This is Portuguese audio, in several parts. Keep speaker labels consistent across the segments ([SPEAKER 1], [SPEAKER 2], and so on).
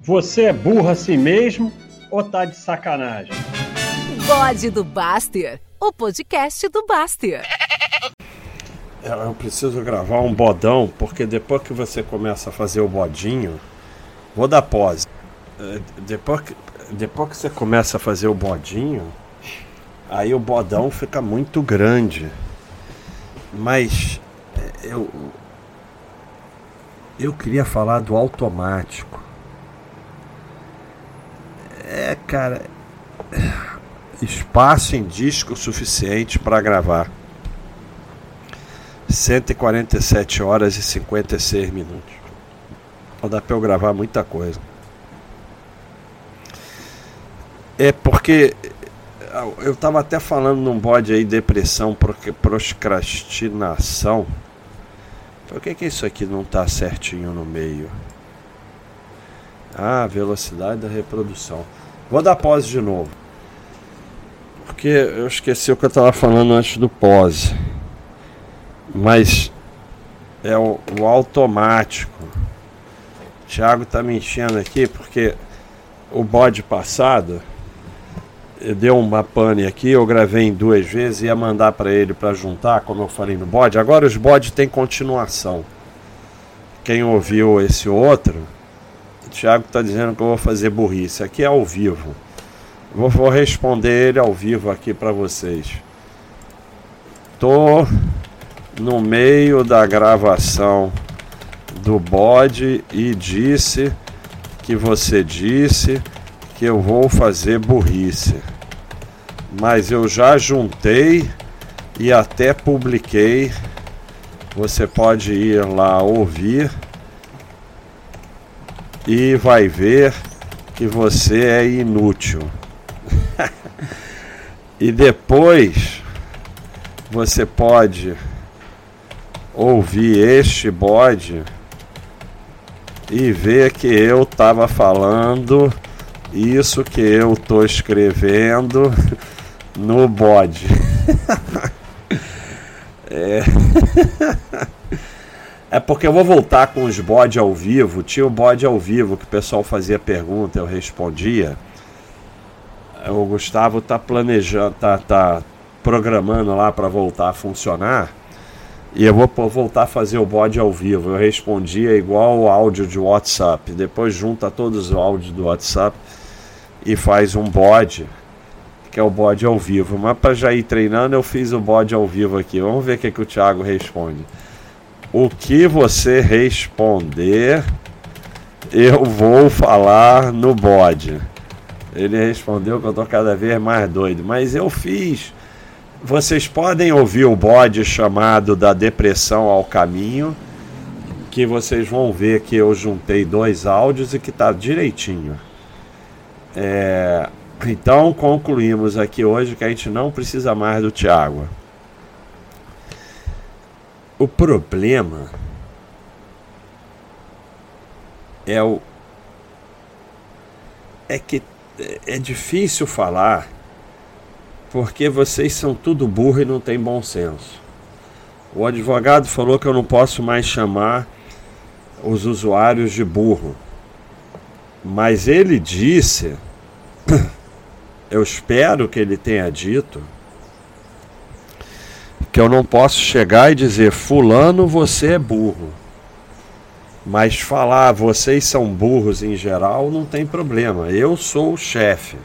[SPEAKER 1] Você é burro assim mesmo ou tá de sacanagem?
[SPEAKER 2] Bode do Baster, o podcast do Baster.
[SPEAKER 3] Eu preciso gravar um bodão, porque depois que você começa a fazer o bodinho, vou dar pose. É, depois que, depois que você começa a fazer o bodinho, aí o bodão fica muito grande. Mas é, eu eu queria falar do automático. É, cara, espaço em disco suficiente para gravar. 147 horas e 56 minutos. Dá para eu gravar muita coisa. É porque eu estava até falando num bode aí, depressão, procrastinação. Por que, que isso aqui não está certinho no meio? Ah, velocidade da reprodução. Vou dar pause de novo. Porque eu esqueci o que eu estava falando antes do pause. Mas é o, o automático. O Thiago está me enchendo aqui porque o bode passado deu uma pane aqui, eu gravei em duas vezes, ia mandar para ele para juntar, como eu falei no bode. Agora os bodes têm continuação. Quem ouviu esse outro, o Thiago está dizendo que eu vou fazer burrice. Aqui é ao vivo. Vou, vou responder ele ao vivo aqui para vocês. Tô no meio da gravação do bode e disse que você disse que eu vou fazer burrice. Mas eu já juntei e até publiquei. Você pode ir lá ouvir e vai ver que você é inútil. e depois você pode ouvir este bode e ver que eu estava falando isso que eu tô escrevendo no bode. é... é porque eu vou voltar com os bode ao vivo. Tinha o bode ao vivo que o pessoal fazia pergunta, eu respondia. O Gustavo tá planejando, tá, tá programando lá para voltar a funcionar. E eu vou voltar a fazer o bode ao vivo. Eu respondia igual o áudio de WhatsApp. Depois junta todos os áudios do WhatsApp e faz um bode, que é o bode ao vivo. Mas para já ir treinando, eu fiz o bode ao vivo aqui. Vamos ver o que, que o Thiago responde. O que você responder, eu vou falar no bode. Ele respondeu que eu tô cada vez mais doido, mas eu fiz. Vocês podem ouvir o bode chamado da depressão ao caminho, que vocês vão ver que eu juntei dois áudios e que tá direitinho. É, então concluímos aqui hoje que a gente não precisa mais do Tiago. O problema é o é que é difícil falar porque vocês são tudo burro e não tem bom senso. O advogado falou que eu não posso mais chamar os usuários de burro. Mas ele disse, eu espero que ele tenha dito, que eu não posso chegar e dizer, Fulano, você é burro. Mas falar, vocês são burros em geral, não tem problema. Eu sou o chefe.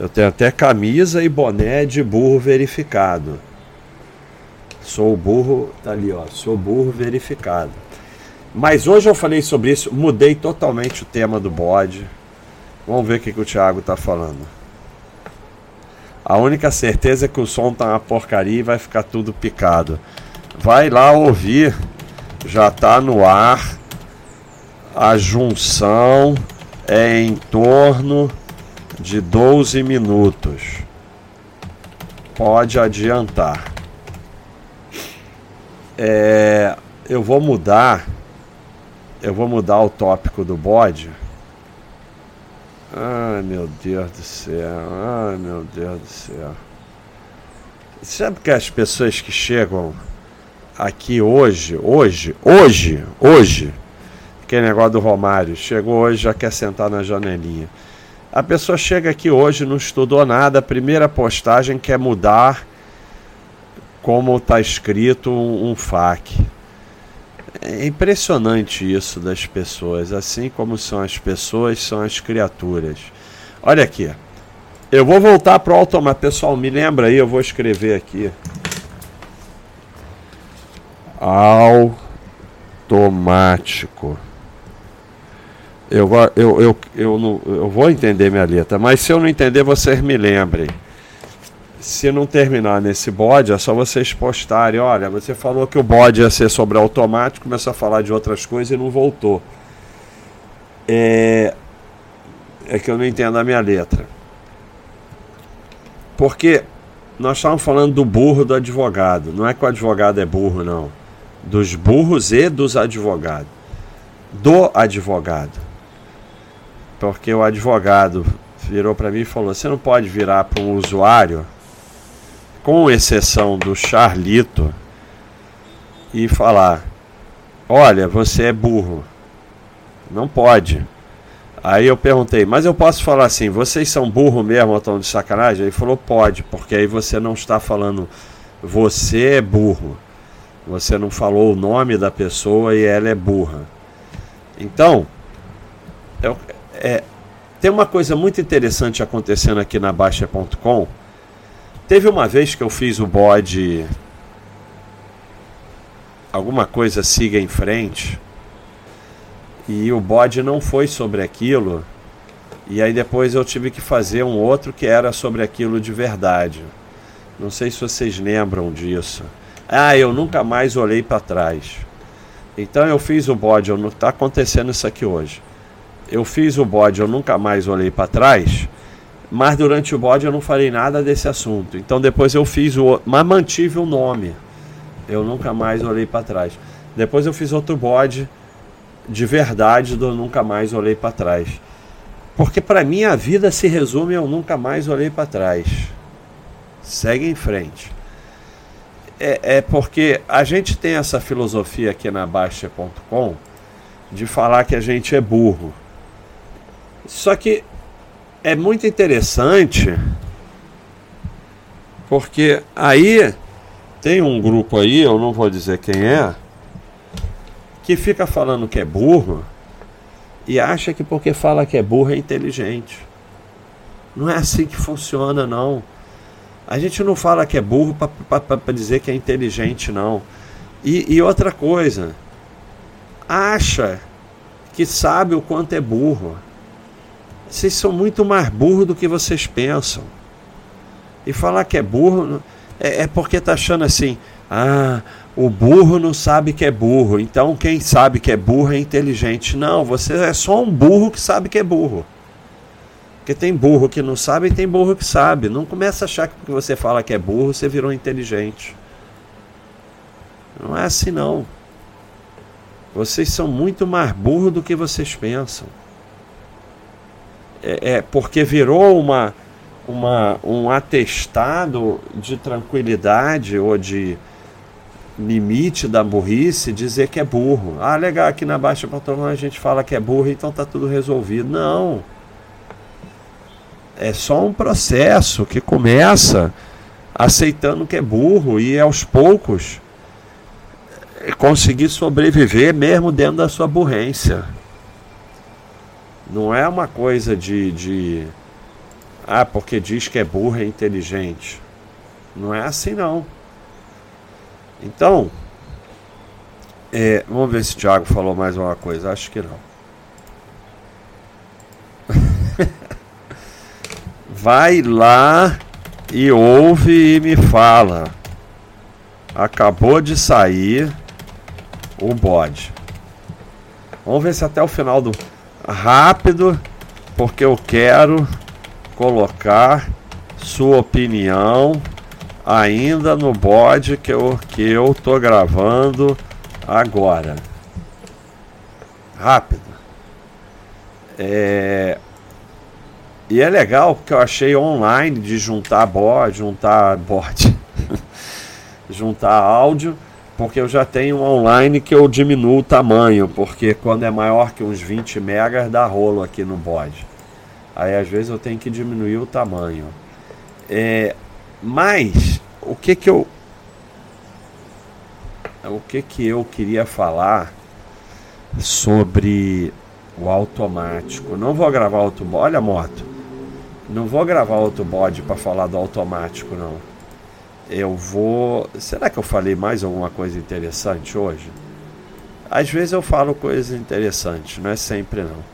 [SPEAKER 3] Eu tenho até camisa e boné de burro verificado. Sou burro, tá ali, ó. Sou burro verificado. Mas hoje eu falei sobre isso, mudei totalmente o tema do bode. Vamos ver o que, que o Thiago tá falando. A única certeza é que o som tá uma porcaria e vai ficar tudo picado. Vai lá ouvir, já tá no ar. A junção é em torno de 12 minutos. Pode adiantar. É, eu vou mudar eu vou mudar o tópico do bode. Ai meu Deus do céu, ai meu Deus do céu. Sabe que as pessoas que chegam aqui hoje, hoje, hoje, hoje, Aquele negócio do Romário. Chegou hoje, já quer sentar na janelinha. A pessoa chega aqui hoje, não estudou nada, a primeira postagem quer mudar como está escrito um, um FAQ. É impressionante isso das pessoas, assim como são as pessoas, são as criaturas. Olha aqui. Eu vou voltar para o automático. Pessoal, me lembra aí, eu vou escrever aqui. Automático. Eu, eu, eu, eu, não, eu vou entender minha letra, mas se eu não entender, vocês me lembrem. Se não terminar nesse bode, é só vocês postarem. Olha, você falou que o bode ia ser sobre automático, começou a falar de outras coisas e não voltou. É, é que eu não entendo a minha letra. Porque nós estávamos falando do burro do advogado. Não é que o advogado é burro, não. Dos burros e dos advogados. Do advogado. Porque o advogado virou para mim e falou: você não pode virar para um usuário, com exceção do Charlito, e falar: olha, você é burro. Não pode. Aí eu perguntei, mas eu posso falar assim, vocês são burro mesmo ou estão de sacanagem? Ele falou, pode, porque aí você não está falando você é burro. Você não falou o nome da pessoa e ela é burra. Então, eu, é, tem uma coisa muito interessante acontecendo aqui na Baixa.com. Teve uma vez que eu fiz o bode. Alguma coisa siga em frente. E o bode não foi sobre aquilo. E aí depois eu tive que fazer um outro que era sobre aquilo de verdade. Não sei se vocês lembram disso. Ah, eu nunca mais olhei para trás. Então eu fiz o bode, está acontecendo isso aqui hoje eu fiz o bode, eu nunca mais olhei para trás, mas durante o bode eu não falei nada desse assunto. Então depois eu fiz o. Mas mantive o nome. Eu nunca mais olhei para trás. Depois eu fiz outro bode de verdade do Nunca Mais Olhei para Trás. Porque para mim a vida se resume eu nunca mais olhei para trás. Segue em frente. É, é, porque a gente tem essa filosofia aqui na Baixa.com de falar que a gente é burro. Só que é muito interessante porque aí tem um grupo aí, eu não vou dizer quem é, que fica falando que é burro e acha que porque fala que é burro é inteligente. Não é assim que funciona, não. A gente não fala que é burro para dizer que é inteligente, não. E, e outra coisa, acha que sabe o quanto é burro. Vocês são muito mais burros do que vocês pensam. E falar que é burro é, é porque tá achando assim: ah, o burro não sabe que é burro, então quem sabe que é burro é inteligente. Não, você é só um burro que sabe que é burro. Porque tem burro que não sabe e tem burro que sabe. Não começa a achar que porque você fala que é burro, você virou inteligente. Não é assim não. Vocês são muito mais burros do que vocês pensam é, é, porque virou uma, uma, um atestado de tranquilidade ou de limite da burrice dizer que é burro. Ah, legal, aqui na Baixa Patronal a gente fala que é burro, então tá tudo resolvido. Não. É só um processo que começa aceitando que é burro e aos poucos conseguir sobreviver mesmo dentro da sua burrência. Não é uma coisa de, de. Ah, porque diz que é burro é inteligente. Não é assim não. Então, é, vamos ver se o Thiago falou mais uma coisa. Acho que não. Vai lá e ouve e me fala. Acabou de sair o bode. Vamos ver se até o final do rápido, porque eu quero colocar sua opinião ainda no bode que eu, que eu tô gravando agora. Rápido. É... E é legal porque eu achei online de juntar bode, juntar bode, juntar áudio porque eu já tenho online que eu diminuo o tamanho, porque quando é maior que uns 20 megas dá rolo aqui no bode. Aí às vezes eu tenho que diminuir o tamanho. É, mas o que que eu o que que eu queria falar sobre o automático? Não vou gravar outro bode, olha a moto. Não vou gravar outro bode para falar do automático não. Eu vou, será que eu falei mais alguma coisa interessante hoje? Às vezes eu falo coisas interessantes, não é sempre não.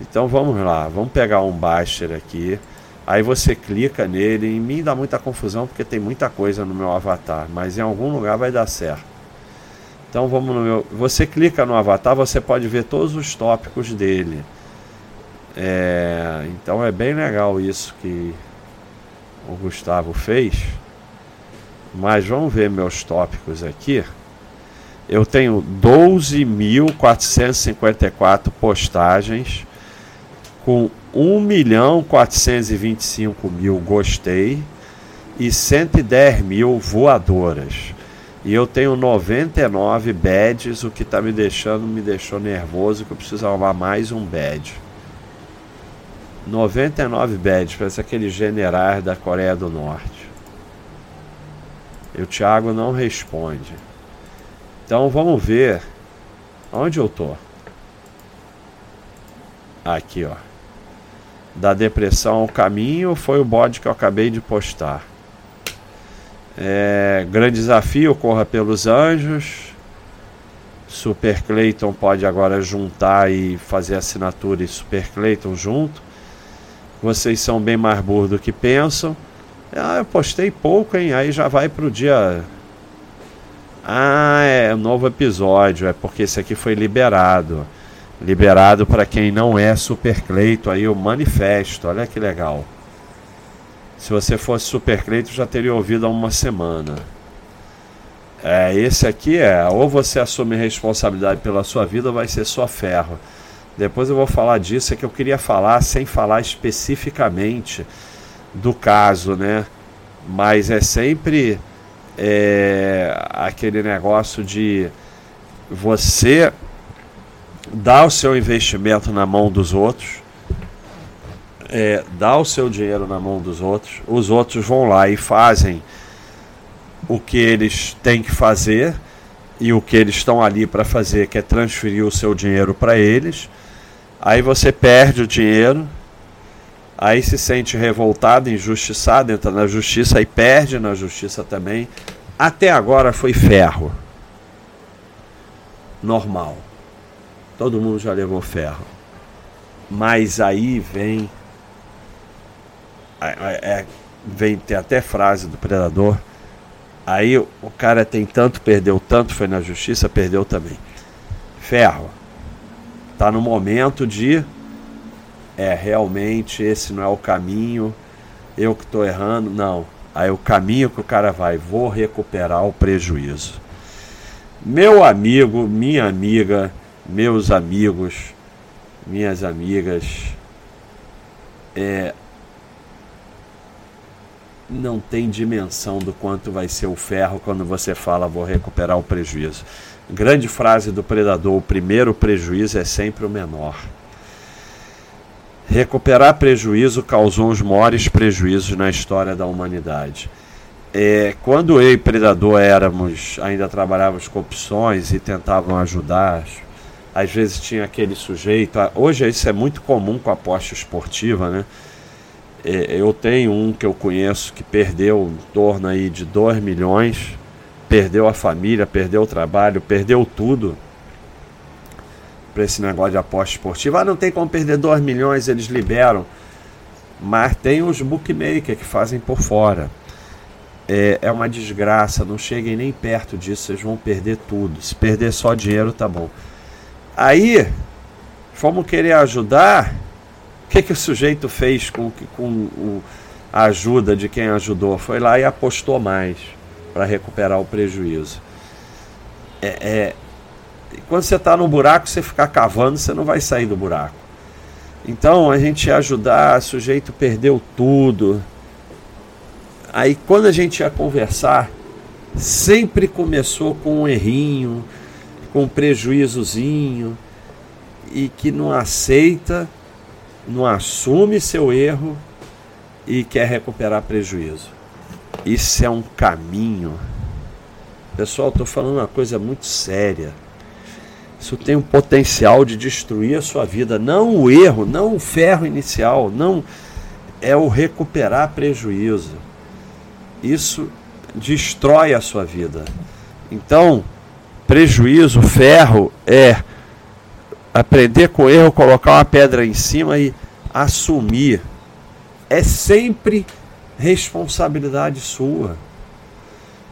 [SPEAKER 3] Então vamos lá, vamos pegar um Baster aqui. Aí você clica nele, em mim dá muita confusão porque tem muita coisa no meu avatar, mas em algum lugar vai dar certo. Então vamos no meu, você clica no avatar, você pode ver todos os tópicos dele. É, então é bem legal isso que o Gustavo fez. Mas vamos ver meus tópicos aqui. Eu tenho 12.454 postagens com 1 milhão 425 mil gostei e 110 mil voadoras. E eu tenho 99 badges, o que está me deixando, me deixou nervoso, que eu preciso arrumar mais um badge. 99 badges, parece aqueles generais da Coreia do Norte. E o Thiago não responde. Então vamos ver onde eu tô. Aqui, ó da depressão ao caminho foi o bode que eu acabei de postar. É, grande desafio, corra pelos anjos. Super Clayton pode agora juntar e fazer assinatura e Super Clayton junto. Vocês são bem mais burros do que pensam. Ah, eu postei pouco, hein? Aí já vai pro dia. Ah, é um novo episódio. É porque esse aqui foi liberado liberado para quem não é Super Cleito aí o manifesto. Olha que legal. Se você fosse Super Cleito já teria ouvido há uma semana. É, esse aqui é, ou você assume responsabilidade pela sua vida ou vai ser só ferro. Depois eu vou falar disso, é que eu queria falar sem falar especificamente do caso, né? Mas é sempre é, aquele negócio de você dá o seu investimento na mão dos outros, é, dá o seu dinheiro na mão dos outros, os outros vão lá e fazem o que eles têm que fazer e o que eles estão ali para fazer, que é transferir o seu dinheiro para eles. Aí você perde o dinheiro, aí se sente revoltado, injustiçado, entra na justiça e perde na justiça também. Até agora foi ferro. Normal todo mundo já levou ferro. Mas aí vem. É, vem tem até frase do predador. Aí o cara tem tanto, perdeu tanto, foi na justiça, perdeu também. Ferro. Tá no momento de. É, realmente esse não é o caminho. Eu que estou errando. Não. Aí o caminho que o cara vai, vou recuperar o prejuízo. Meu amigo, minha amiga, meus amigos, minhas amigas, é, não tem dimensão do quanto vai ser o ferro quando você fala vou recuperar o prejuízo. Grande frase do predador: o primeiro prejuízo é sempre o menor. Recuperar prejuízo causou os maiores prejuízos na história da humanidade. É, quando eu e Predador éramos, ainda trabalhávamos com opções e tentavam ajudar às vezes tinha aquele sujeito. Hoje isso é muito comum com a aposta esportiva, né? É, eu tenho um que eu conheço que perdeu em torno aí de 2 milhões, perdeu a família, perdeu o trabalho, perdeu tudo para esse negócio de aposta esportiva. Ah, não tem como perder 2 milhões, eles liberam. Mas tem os bookmakers que fazem por fora. É, é uma desgraça, não cheguem nem perto disso, vocês vão perder tudo. Se perder só dinheiro, tá bom. Aí, fomos querer ajudar. O que, que o sujeito fez com, com o, a ajuda de quem ajudou? Foi lá e apostou mais para recuperar o prejuízo. É, é, quando você está no buraco, você ficar cavando, você não vai sair do buraco. Então a gente ia ajudar, o sujeito perdeu tudo. Aí quando a gente ia conversar, sempre começou com um errinho, com um prejuízozinho e que não aceita, não assume seu erro e quer recuperar prejuízo. Isso é um caminho. Pessoal, estou falando uma coisa muito séria. Isso tem um potencial de destruir a sua vida. Não o erro, não o ferro inicial, não é o recuperar prejuízo. Isso destrói a sua vida. Então, prejuízo, ferro é aprender com erro, colocar uma pedra em cima e assumir. É sempre responsabilidade sua.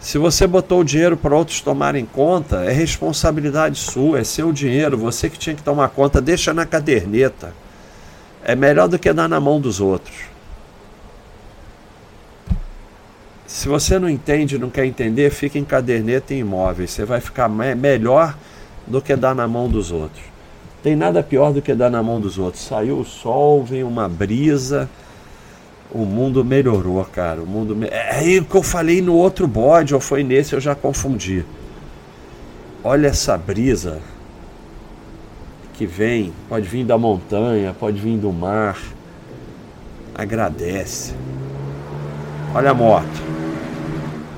[SPEAKER 3] Se você botou o dinheiro para outros tomarem conta, é responsabilidade sua, é seu dinheiro, você que tinha que tomar conta, deixa na caderneta. É melhor do que dar na mão dos outros. Se você não entende, não quer entender, fica em caderneta e imóveis. Você vai ficar me melhor do que dar na mão dos outros. Tem nada pior do que dar na mão dos outros. Saiu o sol, vem uma brisa, o mundo melhorou, cara. O mundo me... É aí o que eu falei no outro bode, ou foi nesse, eu já confundi. Olha essa brisa que vem, pode vir da montanha, pode vir do mar. Agradece. Olha a moto.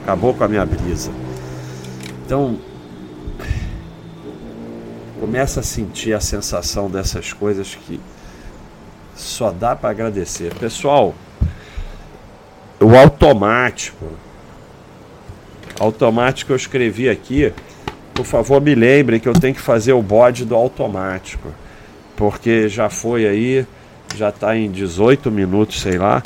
[SPEAKER 3] Acabou com a minha brisa. Então, começa a sentir a sensação dessas coisas que só dá para agradecer. Pessoal, o automático. Automático eu escrevi aqui. Por favor, me lembrem que eu tenho que fazer o bode do automático. Porque já foi aí, já está em 18 minutos, sei lá.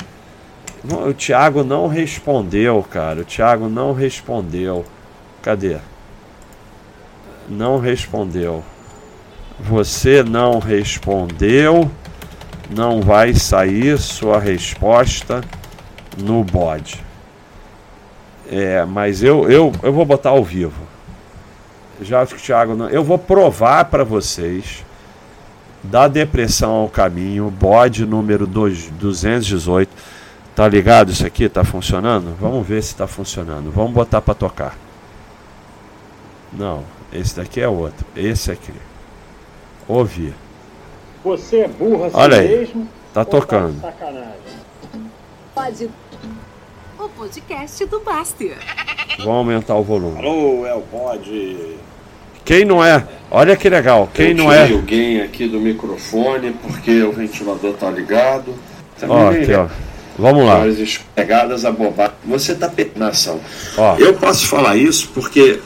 [SPEAKER 3] O Thiago não respondeu, cara. O Thiago não respondeu. Cadê? Não respondeu. Você não respondeu. Não vai sair sua resposta no bode. É, mas eu, eu, eu vou botar ao vivo. Já acho que o Thiago não. Eu vou provar para vocês da depressão ao caminho, bode número 218. Tá ligado isso aqui? Tá funcionando? Vamos ver se tá funcionando. Vamos botar para tocar. Não, esse daqui é outro. Esse aqui. Ouvir.
[SPEAKER 1] Você é burra assim
[SPEAKER 3] Olha aí.
[SPEAKER 1] mesmo?
[SPEAKER 3] Tá
[SPEAKER 1] ou
[SPEAKER 3] tocando.
[SPEAKER 1] de sacanagem?
[SPEAKER 2] Pode. O podcast do Baster.
[SPEAKER 3] Vamos aumentar o volume. Alô, é o bode. Quem não é? Olha que legal. Quem não é?
[SPEAKER 4] o gain aqui do microfone porque o ventilador tá ligado.
[SPEAKER 3] Ó, aqui, ó. Vamos lá.
[SPEAKER 4] As pegadas a bobagem. Você tá nação.
[SPEAKER 3] Ó.
[SPEAKER 4] Eu posso falar isso porque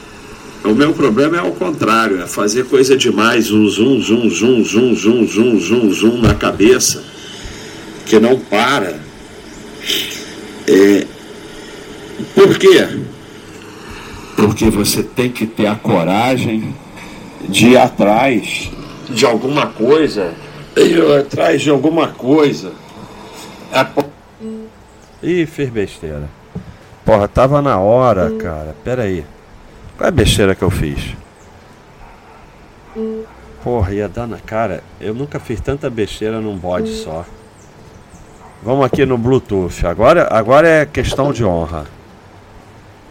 [SPEAKER 4] o meu problema é o contrário, é fazer coisa demais, um zoom, zoom, zoom, zoom, zoom, zoom, zoom, zoom na cabeça, que não para. É... Por quê? Porque você tem que ter a coragem de ir atrás de alguma coisa, ir atrás de alguma coisa. É po-
[SPEAKER 3] Ih, fez besteira. Porra, tava na hora, cara. Pera aí. Qual é a besteira que eu fiz? Porra, ia dar na cara. Eu nunca fiz tanta besteira num bode só. Vamos aqui no Bluetooth. Agora, agora é questão de honra.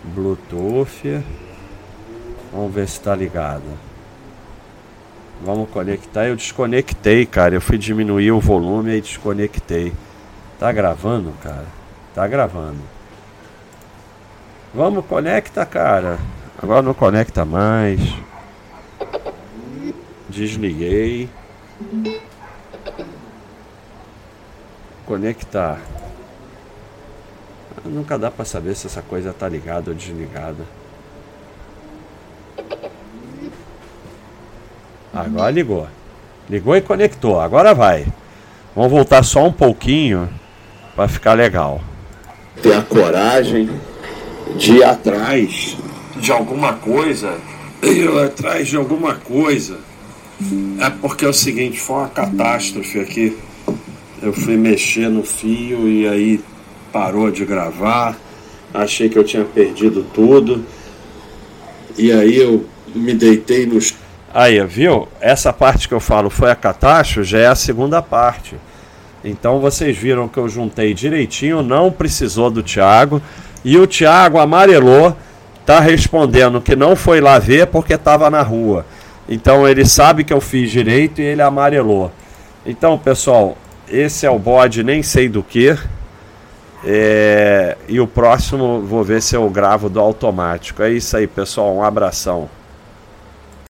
[SPEAKER 3] Bluetooth. Vamos ver se tá ligado. Vamos conectar. Eu desconectei, cara. Eu fui diminuir o volume e desconectei. Tá gravando, cara? Tá gravando. Vamos, conecta, cara. Agora não conecta mais. Desliguei. Conectar. Nunca dá pra saber se essa coisa tá ligada ou desligada. Agora ligou. Ligou e conectou. Agora vai. Vamos voltar só um pouquinho para ficar legal.
[SPEAKER 4] ter a coragem de ir atrás de alguma coisa, ir atrás de alguma coisa. É porque é o seguinte, foi uma catástrofe aqui. Eu fui mexer no fio e aí parou de gravar. Achei que eu tinha perdido tudo. E aí eu me deitei no chão.
[SPEAKER 3] Aí, viu? Essa parte que eu falo foi a catástrofe, já é a segunda parte. Então vocês viram que eu juntei direitinho, não precisou do Thiago. E o Thiago amarelou tá respondendo que não foi lá ver porque estava na rua. Então ele sabe que eu fiz direito e ele amarelou. Então, pessoal, esse é o bode nem sei do que. É, e o próximo vou ver se eu gravo do automático. É isso aí, pessoal. Um abração.